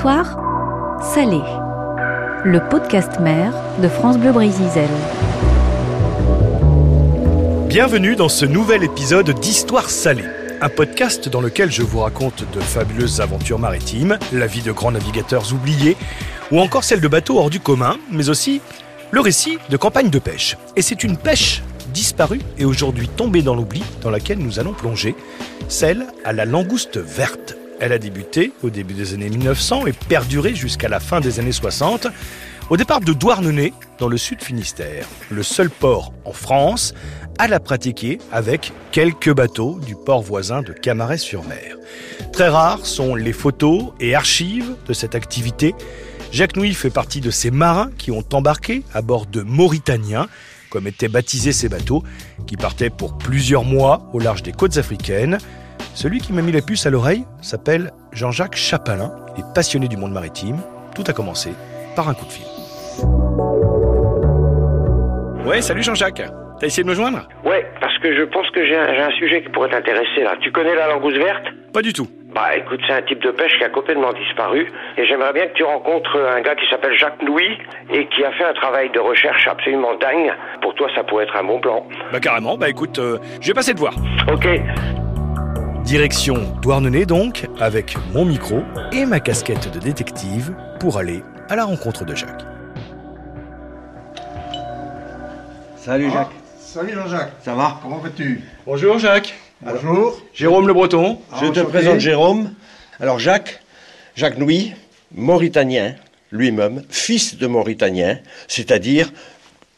Histoire salée. Le podcast mère de France Bleu Brésil. Bienvenue dans ce nouvel épisode d'Histoire salée. Un podcast dans lequel je vous raconte de fabuleuses aventures maritimes, la vie de grands navigateurs oubliés, ou encore celle de bateaux hors du commun, mais aussi le récit de campagnes de pêche. Et c'est une pêche disparue et aujourd'hui tombée dans l'oubli dans laquelle nous allons plonger, celle à la langouste verte. Elle a débuté au début des années 1900 et perduré jusqu'à la fin des années 60, au départ de Douarnenez, dans le sud Finistère, le seul port en France à la pratiquer avec quelques bateaux du port voisin de Camaret-sur-Mer. Très rares sont les photos et archives de cette activité. Jacques Nouy fait partie de ces marins qui ont embarqué à bord de Mauritaniens, comme étaient baptisés ces bateaux, qui partaient pour plusieurs mois au large des côtes africaines. Celui qui m'a mis la puce à l'oreille s'appelle Jean-Jacques Chapalin, est passionné du monde maritime. Tout a commencé par un coup de fil. Ouais, salut Jean-Jacques. T'as essayé de me joindre? Ouais, parce que je pense que j'ai un, j'ai un sujet qui pourrait t'intéresser là. Tu connais la langouste verte? Pas du tout. Bah écoute, c'est un type de pêche qui a complètement disparu. Et j'aimerais bien que tu rencontres un gars qui s'appelle Jacques Louis et qui a fait un travail de recherche absolument dingue. Pour toi, ça pourrait être un bon plan. Bah carrément, bah écoute, euh, je vais passer te voir. Ok. Direction Douarnenez donc, avec mon micro et ma casquette de détective pour aller à la rencontre de Jacques. Salut Jacques, Salut Jean-Jacques, ça va? Comment vas-tu? Bonjour Jacques. Bonjour. Jérôme Le Breton. Je te enchanté. présente Jérôme. Alors Jacques, Jacques Nouy, Mauritanien lui-même, fils de Mauritanien, c'est-à-dire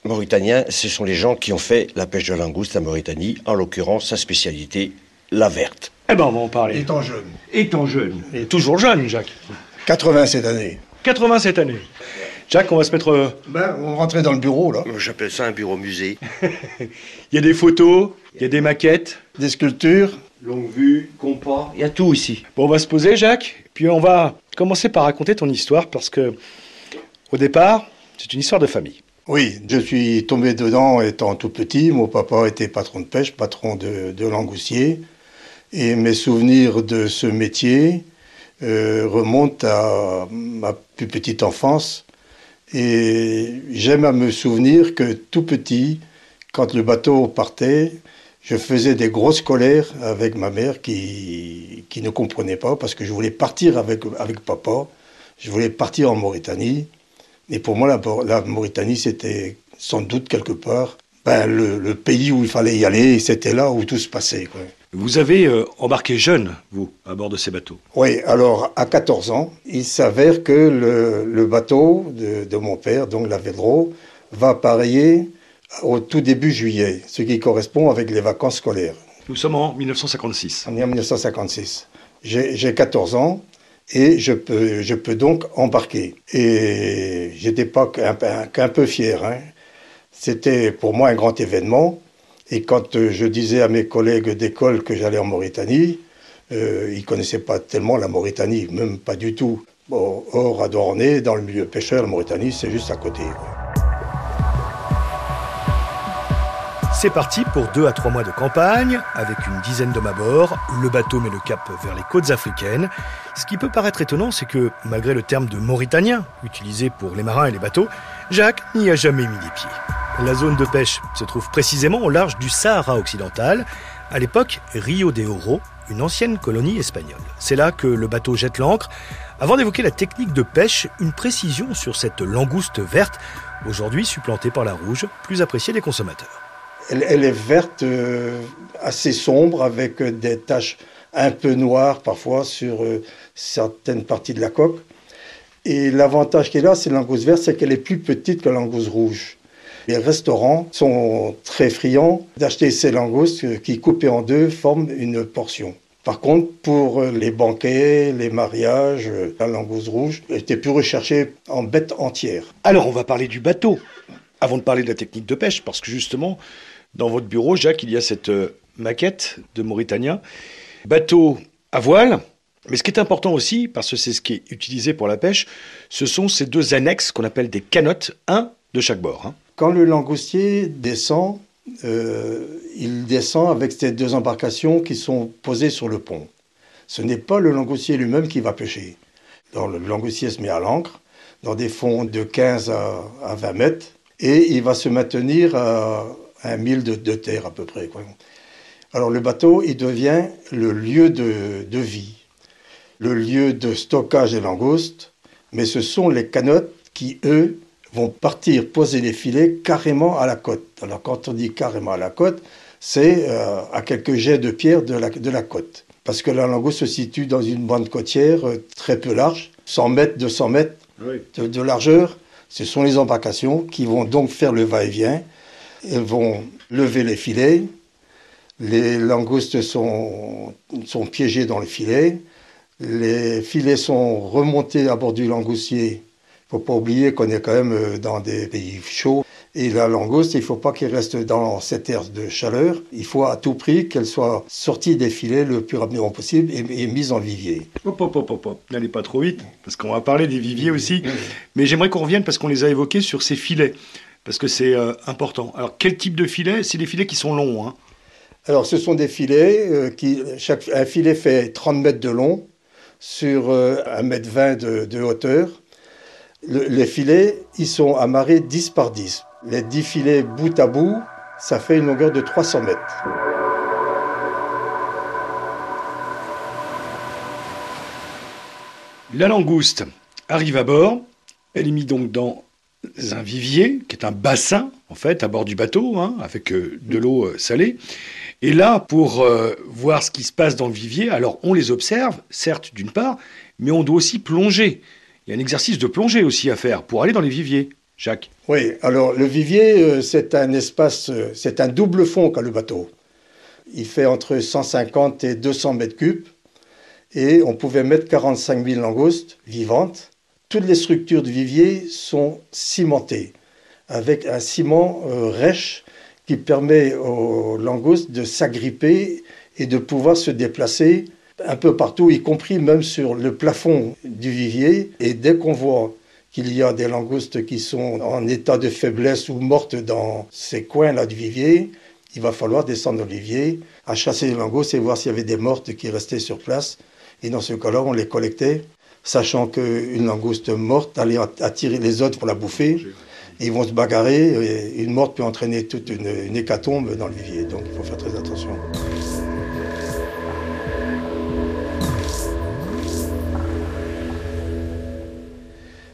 Mauritaniens, ce sont les gens qui ont fait la pêche de langouste à Mauritanie, en l'occurrence sa spécialité, la verte. Eh ben on va en parler. Étant jeune. Étant jeune. Et toujours jeune Jacques. 80 cette année. 87 années. Jacques, on va se mettre... euh, Ben, on rentrait dans le bureau là. J'appelle ça un bureau musée. Il y a des photos, il y a des maquettes. Des sculptures. Longue vue, compas, il y a tout ici. Bon, on va se poser Jacques, puis on va commencer par raconter ton histoire parce que au départ, c'est une histoire de famille. Oui, je suis tombé dedans étant tout petit. Mon papa était patron de pêche, patron de, de langoustier. Et mes souvenirs de ce métier euh, remontent à ma plus petite enfance. Et j'aime à me souvenir que tout petit, quand le bateau partait, je faisais des grosses colères avec ma mère qui, qui ne comprenait pas parce que je voulais partir avec, avec papa. Je voulais partir en Mauritanie. Et pour moi, la, Mauritanie, c'était sans doute quelque part ben, le, pays où il fallait y aller. C'était là où tout se passait. Vous avez euh, embarqué jeune, vous, à bord de ces bateaux. Oui, alors à 14 ans, il s'avère que le, le bateau de, de mon père, donc la Védro, va appareiller au tout début juillet, ce qui correspond avec les vacances scolaires. Nous sommes en 1956. On est en 1956. J'ai j'ai 14 ans et je peux, je peux donc embarquer. Et j'étais pas qu'un qu'un peu fier. hein. C'était pour moi un grand événement. Et quand euh, je disais à mes collègues d'école que j'allais en Mauritanie, euh, ils ne connaissaient pas tellement la Mauritanie, même pas du tout. Or, à Douarnenez, dans le milieu pêcheur, la Mauritanie, c'est juste à côté. C'est parti pour deux à trois mois de campagne, avec une dizaine d'hommes à bord. Le bateau met le cap vers les côtes africaines. Ce qui peut paraître étonnant, c'est que, malgré le terme de mauritanien, utilisé pour les marins et les bateaux, Jacques n'y a jamais mis les pieds. La zone de pêche se trouve précisément au large du Sahara occidental, à l'époque Rio de Oro, une ancienne colonie espagnole. C'est là que le bateau jette l'ancre. Avant d'évoquer la technique de pêche, une précision sur cette langouste verte, aujourd'hui supplantée par la rouge, plus appréciée des consommateurs. Elle, est verte, euh, assez sombre, avec euh, des taches un peu noires parfois sur euh, certaines parties de la coque. Et l'avantage qu'elle a, c'est la langouste verte, c'est qu'elle est plus petite que la langouste rouge. Les restaurants sont très friands d'acheter ces langoustes qui, coupées en deux, forment une portion. Par contre, pour les banquets, les mariages, la langouste rouge était plus recherchée en bête entière. Alors, on va parler du bateau, avant de parler de la technique de pêche, parce que justement, dans votre bureau, Jacques, il y a cette euh, maquette de Mauritanien. Bateau à voile, mais ce qui est important aussi, parce que c'est ce qui est utilisé pour la pêche, ce sont ces deux annexes qu'on appelle des canottes, un de chaque bord. hein. Quand le langoustier descend, euh, il descend avec ces deux embarcations qui sont posées sur le pont. Ce n'est pas le langoustier lui-même qui va pêcher. dans le langoustier se met à l'ancre, dans des fonds de 15 à, 20 mètres, et il va se maintenir à un mille de, terre à peu près. Alors le bateau, il devient le lieu de, de vie, le lieu de stockage des langoustes, mais ce sont les canottes qui, eux, vont partir poser les filets carrément à la côte. Alors quand on dit carrément à la côte, c'est euh, à quelques jets de pierre de la, de la côte. Parce que la langouste se situe dans une bande côtière euh, très peu large, 100 mètres, 200 mètres de, largeur. Ce sont les embarcations qui vont donc faire le va-et-vient. Elles vont lever les filets. Les langoustes sont, sont piégées dans le filet. Les filets sont remontés à bord du langoustier faut pas oublier qu'on est quand même euh, dans des pays chauds. Et la langouste, il ne faut pas qu'elle reste dans cette aire de chaleur. Il faut à tout prix qu'elle soit sortie des filets le plus rapidement possible et, mise en vivier. Hop, hop, hop, hop, hop. N'allez pas trop vite, parce qu'on va parler des viviers aussi. Mais j'aimerais qu'on revienne, parce qu'on les a évoqués, sur ces filets, parce que c'est euh, important. Alors, quel type de filet C'est des filets qui sont longs. Hein Alors, ce sont des filets euh, qui. Chaque, un filet fait 30 mètres de long sur 1 mètre 20 de, de hauteur les filets, ils sont amarrés 10 par 10. Les 10 filets bout à bout, ça fait une longueur de 300 mètres. La langouste arrive à bord. Elle est mise donc dans un vivier, qui est un bassin, en fait, à bord du bateau, hein, avec euh, de l'eau euh, salée. Et là, pour euh, voir ce qui se passe dans le vivier, alors on les observe, certes, d'une part, mais on doit aussi plonger. Il y a un exercice de plongée aussi à faire pour aller dans les viviers. Jacques Oui, alors le vivier, euh, c'est un espace, euh, c'est un double fond qu'a le bateau. Il fait entre 150 et 200 mètres cubes et on pouvait mettre 45 000 langoustes vivantes. Toutes les structures du vivier sont cimentées avec un ciment euh, rêche qui permet aux langoustes de s'agripper et de pouvoir se déplacer un peu partout, y compris même sur le plafond du vivier. Et dès qu'on voit qu'il y a des langoustes qui sont en état de faiblesse ou mortes dans ces coins-là du vivier, il va falloir descendre vivier, à chasser les langoustes et voir s'il y avait des mortes qui restaient sur place. Et dans ce cas-là, on les collectait, sachant qu'une langouste morte allait attirer les autres pour la bouffer. ils vont se bagarrer, et une morte peut entraîner toute une, une hécatombe dans le vivier, donc il faut faire très attention.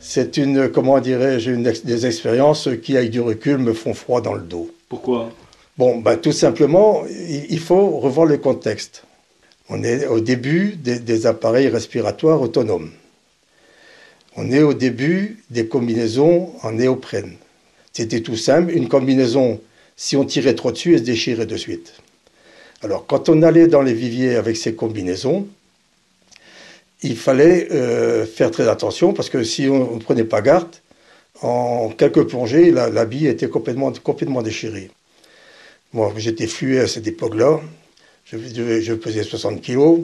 C'est une, comment dirais-je, des expériences qui, avec du recul, me font froid dans le dos. Pourquoi? Bon, ben, tout simplement, il faut revoir le contexte. On est au début des, appareils respiratoires autonomes. On est au début des combinaisons en néoprène. C'était tout simple, une combinaison, si on tirait trop dessus, elle se déchirait de suite. Alors, quand on allait dans les viviers avec ces combinaisons, il fallait euh, faire très attention parce que si on ne prenait pas garde, en quelques plongées, la, bille était complètement, complètement déchirée. Moi, j'étais flué à cette époque-là. Je, pesais 60 kilos.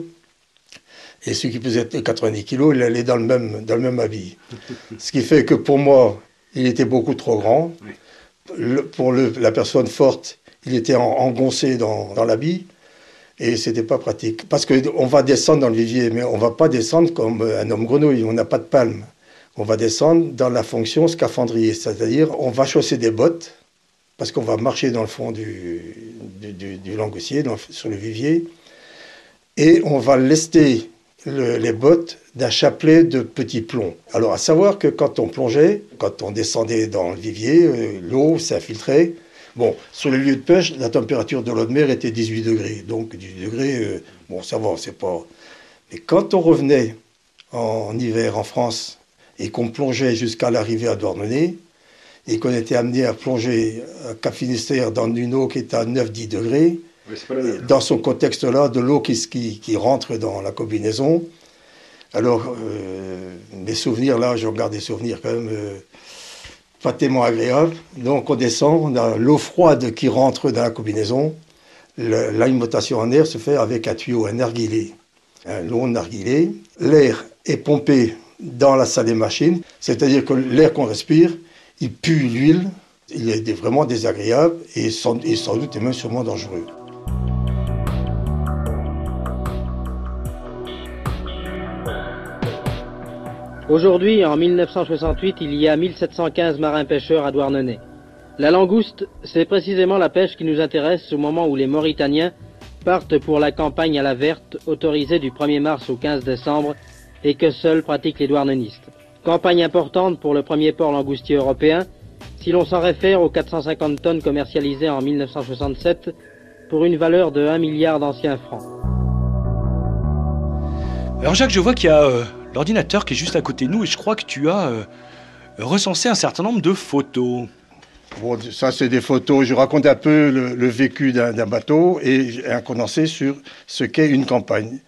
Et celui qui pesait 90 kilos, il allait dans le même, dans le même habit. Ce qui fait que pour moi, il était beaucoup trop grand. pour la personne forte, il était engoncé dans, dans l'habit et c'était pas pratique. Parce qu'on va descendre dans le vivier, mais on va pas descendre comme un homme grenouille, on n'a pas de palme. On va descendre dans la fonction scaphandrier, c'est-à-dire on va chausser des bottes, parce qu'on va marcher dans le fond du, du, sur le vivier, et on va lester les bottes d'un chapelet de petits plombs. Alors à savoir que quand on plongeait, quand on descendait dans le vivier, euh, l'eau s'infiltrait, Bon, sur les lieux de pêche, la température de l'eau de mer était 18 degrés. Donc 18 degrés, euh, bon, ça va, c'est pas. Mais quand on revenait en, hiver en France et qu'on plongeait jusqu'à l'arrivée à Douarnenez, et qu'on était amené à plonger à Cap Finistère dans une eau qui était à 9-10 degrés, dans ce contexte-là, de l'eau qui, qui, rentre dans la combinaison. Alors, euh, mes souvenirs, là, je regarde des souvenirs quand même. Euh, pas tellement agréable. Donc on descend, on a l'eau froide qui rentre dans la combinaison. L'alimentation en air se fait avec un tuyau, un narguilé, un long narguilé. L'air est pompé dans la salle des machines, c'est-à-dire que l'air qu'on respire, il pue l'huile, il est vraiment désagréable et sans, et doute est même sûrement dangereux. Aujourd'hui, en 1968, il y a 1715 marins-pêcheurs à Douarnenez. La langouste, c'est précisément la pêche qui nous intéresse au moment où les Mauritaniens partent pour la campagne à la verte autorisée du 1er mars au 15 décembre et que seuls pratiquent les douarnenistes. Campagne importante pour le premier port langoustier européen si l'on s'en réfère aux 450 tonnes commercialisées en 1967 pour une valeur de 1 milliard d'anciens francs. Alors Jacques, je vois qu'il y a euh, l'ordinateur qui est juste à côté de nous et je crois que tu as euh, recensé un certain nombre de photos. Bon, ça, c'est des photos. Je raconte un peu le, le vécu d'un bateau et un condensé sur ce qu'est une campagne.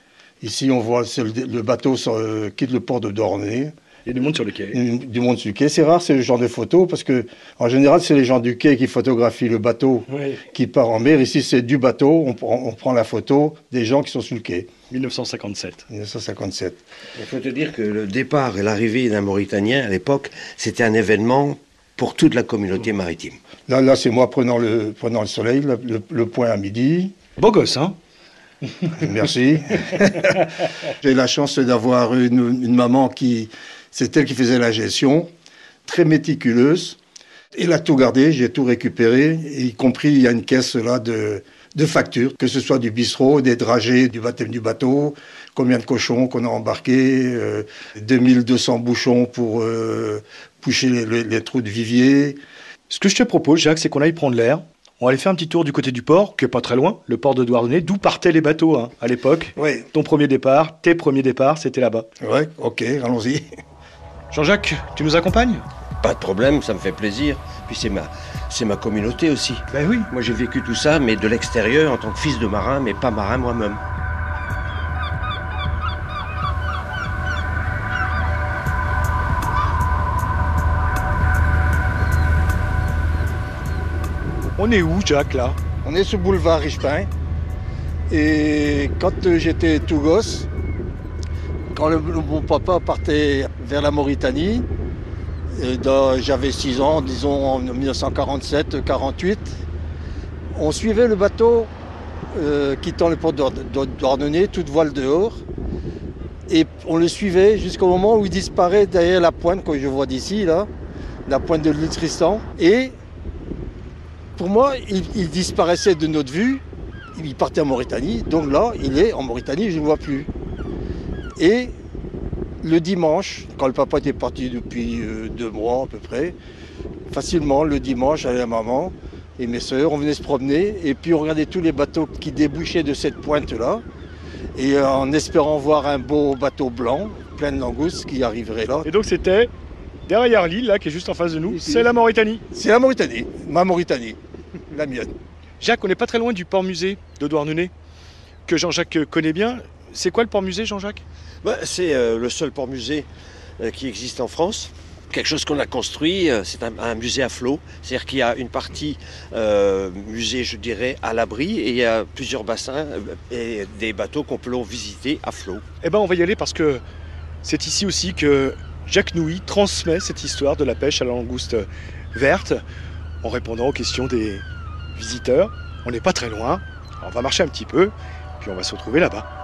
Ici, on voit c'est le, le bateau euh, quitte le port de Dornay. Il y a du monde sur le quai. Du monde sur le quai. C'est rare ce genre de photos parce que, en général, c'est les gens du quai qui photographient le bateau Oui, qui part en mer. Ici, c'est du bateau. On prend la photo des gens qui sont sur le quai. 1957. 1957. Il faut te dire que le départ et l'arrivée d'un Mauritanien à l'époque, c'était un événement pour toute la communauté maritime. Là, là c'est moi prenant le, prenant le soleil, le, le- le point à midi. Beau gosse, hein? Merci. J'ai la chance d'avoir une, une maman qui, c'est elle qui faisait la gestion, très méticuleuse. Elle a tout gardé, j'ai tout récupéré, y compris il y a une caisse là de, de factures, que ce soit du bistrot, des dragées, du baptême du bateau, combien de cochons qu'on a embarqués, euh, 2200 bouchons pour euh, boucher les, les- les trous de vivier. Ce que je te propose, Jacques, c'est qu'on aille prendre l'air. On va aller faire un petit tour du côté du port, qui est pas très loin, le port de Douarnenez, d'où partaient les bateaux hein, à l'époque. Oui, Ton premier départ, tes premiers départs, c'était là-bas. ouais, ok, allons-y. Jean-Jacques, tu nous accompagnes? Pas de problème, ça me fait plaisir. Puis c'est ma, c'est ma communauté aussi. Ben oui. Moi j'ai vécu tout ça, mais de l'extérieur, en tant que fils de marin, mais pas marin moi-même. On est où, Jacques, là? On est sur boulevard Richepin. Et quand euh, j'étais tout gosse, quand le- mon papa partait vers la Mauritanie, j'avais 6 ans, disons en 1947-48, on suivait le bateau euh, quittant le port d'Or- d'Or- d'Ornenay, toute voile dehors. Et on le suivait jusqu'au moment où il disparaît derrière la pointe que je vois d'ici, là, la pointe de l'île Tristan. Et pour moi, il, disparaissait de notre vue. Il partait en Mauritanie. Donc là, il est en Mauritanie, je ne le vois plus. Le dimanche, quand le papa était parti depuis euh, deux mois à peu près, facilement, le dimanche, avec la maman et mes sœurs, on venait se promener. Et puis on regardait tous les bateaux qui débouchaient de cette pointe-là. Et euh, en espérant voir un beau bateau blanc, plein de langoustes, qui arriverait là. Et donc c'était derrière l'île, là, qui est juste en face de nous, c'est la Mauritanie. C'est la Mauritanie, ma Mauritanie, la mienne. Jacques, on n'est pas très loin du port-musée de Douarnenez, que Jean-Jacques connaît bien. C'est quoi le port-musée, Jean-Jacques? Bah, c'est euh, le seul port-musée euh, qui existe en France. Quelque chose qu'on a construit, euh, c'est un, un musée à flot. C'est-à-dire qu'il y a une partie euh, musée, je dirais, à l'abri, et il y a plusieurs bassins et des bateaux qu'on peut visiter à flot. Eh ben, on va y aller parce que c'est ici aussi que Jacques Nouy transmet cette histoire de la pêche à la langouste verte en répondant aux questions des visiteurs. On n'est pas très loin. On va marcher un petit peu, puis on va se retrouver là-bas.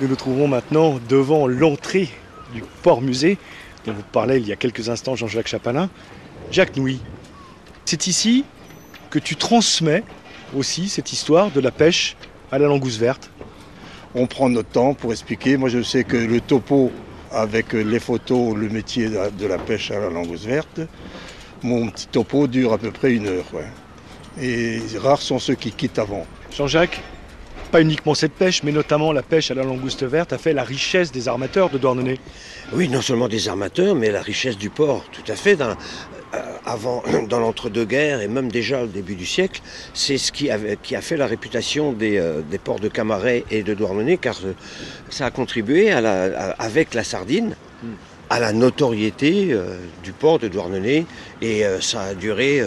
Nous nous trouvons maintenant devant l'entrée du port-musée dont vous parlait il y a quelques instants Jean-Jacques Chapalin. Jacques Nouy, c'est ici que tu transmets aussi cette histoire de la pêche à la langouste verte. on prend notre temps pour expliquer. Moi, je sais que le topo, avec les photos, le métier de la, pêche à la langouste verte, mon petit topo dure à peu près une heure. ouais. Et rares sont ceux qui quittent avant. Jean-Jacques, pas uniquement cette pêche, mais notamment la pêche à la langouste verte a fait la richesse des armateurs de Douarnenez. Oui, non seulement des armateurs, mais la richesse du port, tout à fait. Dans, euh, avant, dans l'entre-deux-guerres et même déjà au début du siècle, c'est ce qui, avait- qui a fait la réputation des, euh, des ports de Camaret et de Douarnenez, car euh, ça a contribué à la- à- avec la sardine à la notoriété du port de Douarnenez. Et ça a duré,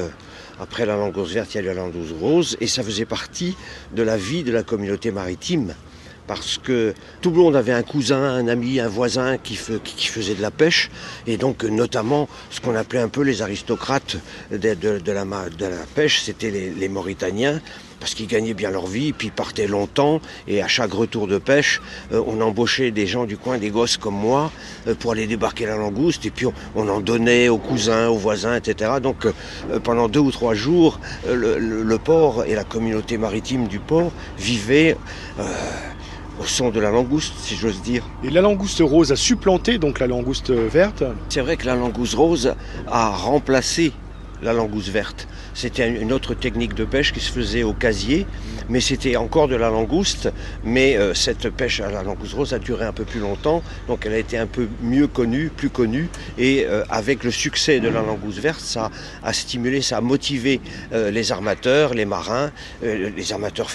après la langouste verte, il y a eu la langouste rose, et ça faisait partie de la vie de la communauté maritime parce que tout le monde avait un cousin, un ami, un voisin qui, faisait de la pêche, et donc notamment ce qu'on appelait un peu les aristocrates de, la, pêche, c'était les Mauritaniens, parce qu'ils gagnaient bien leur vie, puis ils partaient longtemps, et à chaque retour de pêche, euh, on embauchait des gens du coin, des gosses comme moi, euh, pour aller débarquer la langouste, et puis on, en donnait aux cousins, aux voisins, etc. Donc euh, pendant deux ou trois jours, le, port et la communauté maritime du port vivaient au son de la langouste, si j'ose dire. Et la langouste rose a supplanté donc la langouste verte? C'est vrai que la langouste rose a remplacé la langouste verte. C'était une autre technique de pêche qui se faisait au casier, mais c'était encore de la langouste. Mais euh, cette pêche à la langouste rose a duré un peu plus longtemps, donc elle a été un peu mieux connue, plus connue. Et euh, avec le succès de la langouste verte, ça a stimulé, ça a motivé euh, les armateurs, les marins, les armateurs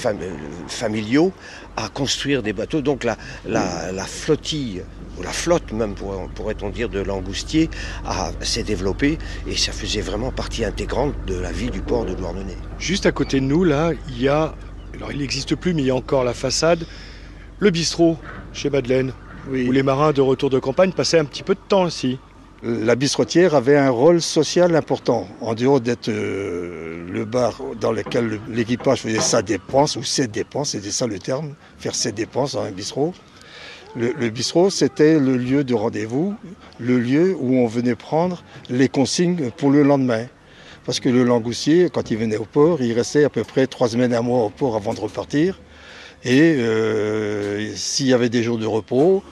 familiaux à construire des bateaux. Donc la, la flottille ou la flotte même pourrait-on dire de Langoustier s'est développée et ça faisait vraiment partie intégrante de la vie du port de Douarnenez. Juste à côté de nous là, il y a, alors il n'existe plus mais il y a encore la façade, le bistrot chez Madeleine, où les marins de retour de campagne passaient un petit peu de temps aussi. La bistrotière avait un rôle social important, en dehors d'être euh, le bar dans lequel l'équipage faisait sa dépense, ou ses dépenses, c'était ça le terme, faire ses dépenses dans un bistrot. Le, bistrot, c'était le lieu de rendez-vous, le lieu où on venait prendre les consignes pour le lendemain. Parce que le langoustier, quand il venait au port, il restait à peu près trois semaines, un mois au port avant de repartir. Et euh, s'il y avait des jours de repos,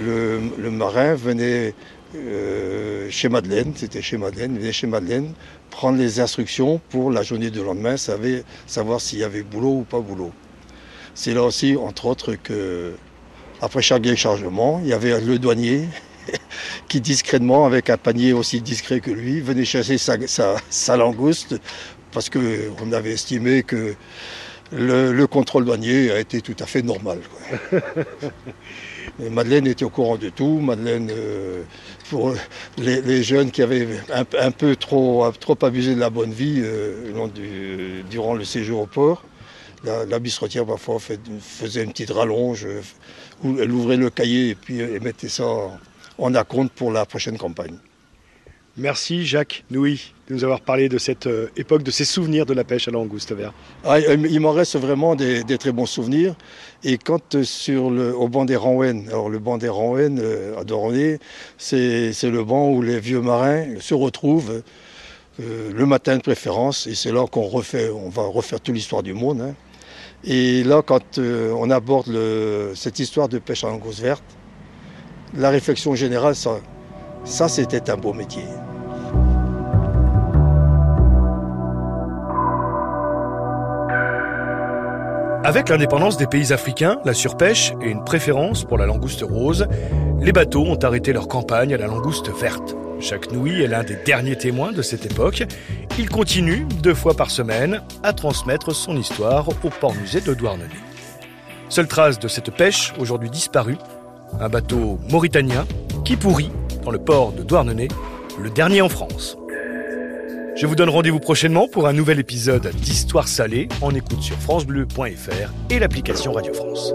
le, marin venait euh, chez Madeleine, c'était chez Madeleine, venait chez Madeleine prendre les instructions pour la journée de lendemain, savoir s'il y avait boulot ou pas boulot. C'est là aussi, entre autres, que après chaque déchargement, il y avait le douanier qui discrètement, avec un panier aussi discret que lui, venait chasser sa, langouste parce qu'on avait estimé que le, contrôle douanier a été tout à fait normal. Madeleine était au courant de tout. Madeleine, euh, pour les, jeunes qui avaient un, peu trop, trop abusé de la bonne vie euh, durant le séjour au port, la, la bistrotière parfois faisait une petite rallonge elle ouvrait le cahier et puis elle mettait ça en acompte pour la prochaine campagne. Merci Jacques Nouy de nous avoir parlé de cette euh, époque, de ces souvenirs de la pêche à langouste vert. Ah, il m'en reste vraiment des, très bons souvenirs. Et quand euh, sur le, au banc des Ranwen, alors le banc des Ranwen euh, à Doronay, c'est le banc où les vieux marins se retrouvent le matin de préférence. Et c'est là qu'on refait, on va refaire toute l'histoire du monde. Hein. Et là, quand euh, on aborde cette histoire de pêche à langouste verte, la réflexion générale, ça, c'était un beau métier. Avec l'indépendance des pays africains, la surpêche et une préférence pour la langouste rose, les bateaux ont arrêté leur campagne à la langouste verte. Jacques Nouy est l'un des derniers témoins de cette époque. Il continue, deux fois par semaine, à transmettre son histoire au port-musée de Douarnenez. Seule trace de cette pêche, aujourd'hui disparue, un bateau mauritanien qui pourrit dans le port de Douarnenez, le dernier en France. Je vous donne rendez-vous prochainement pour un nouvel épisode d'Histoire salée en écoute sur francebleu.fr et l'application Radio France.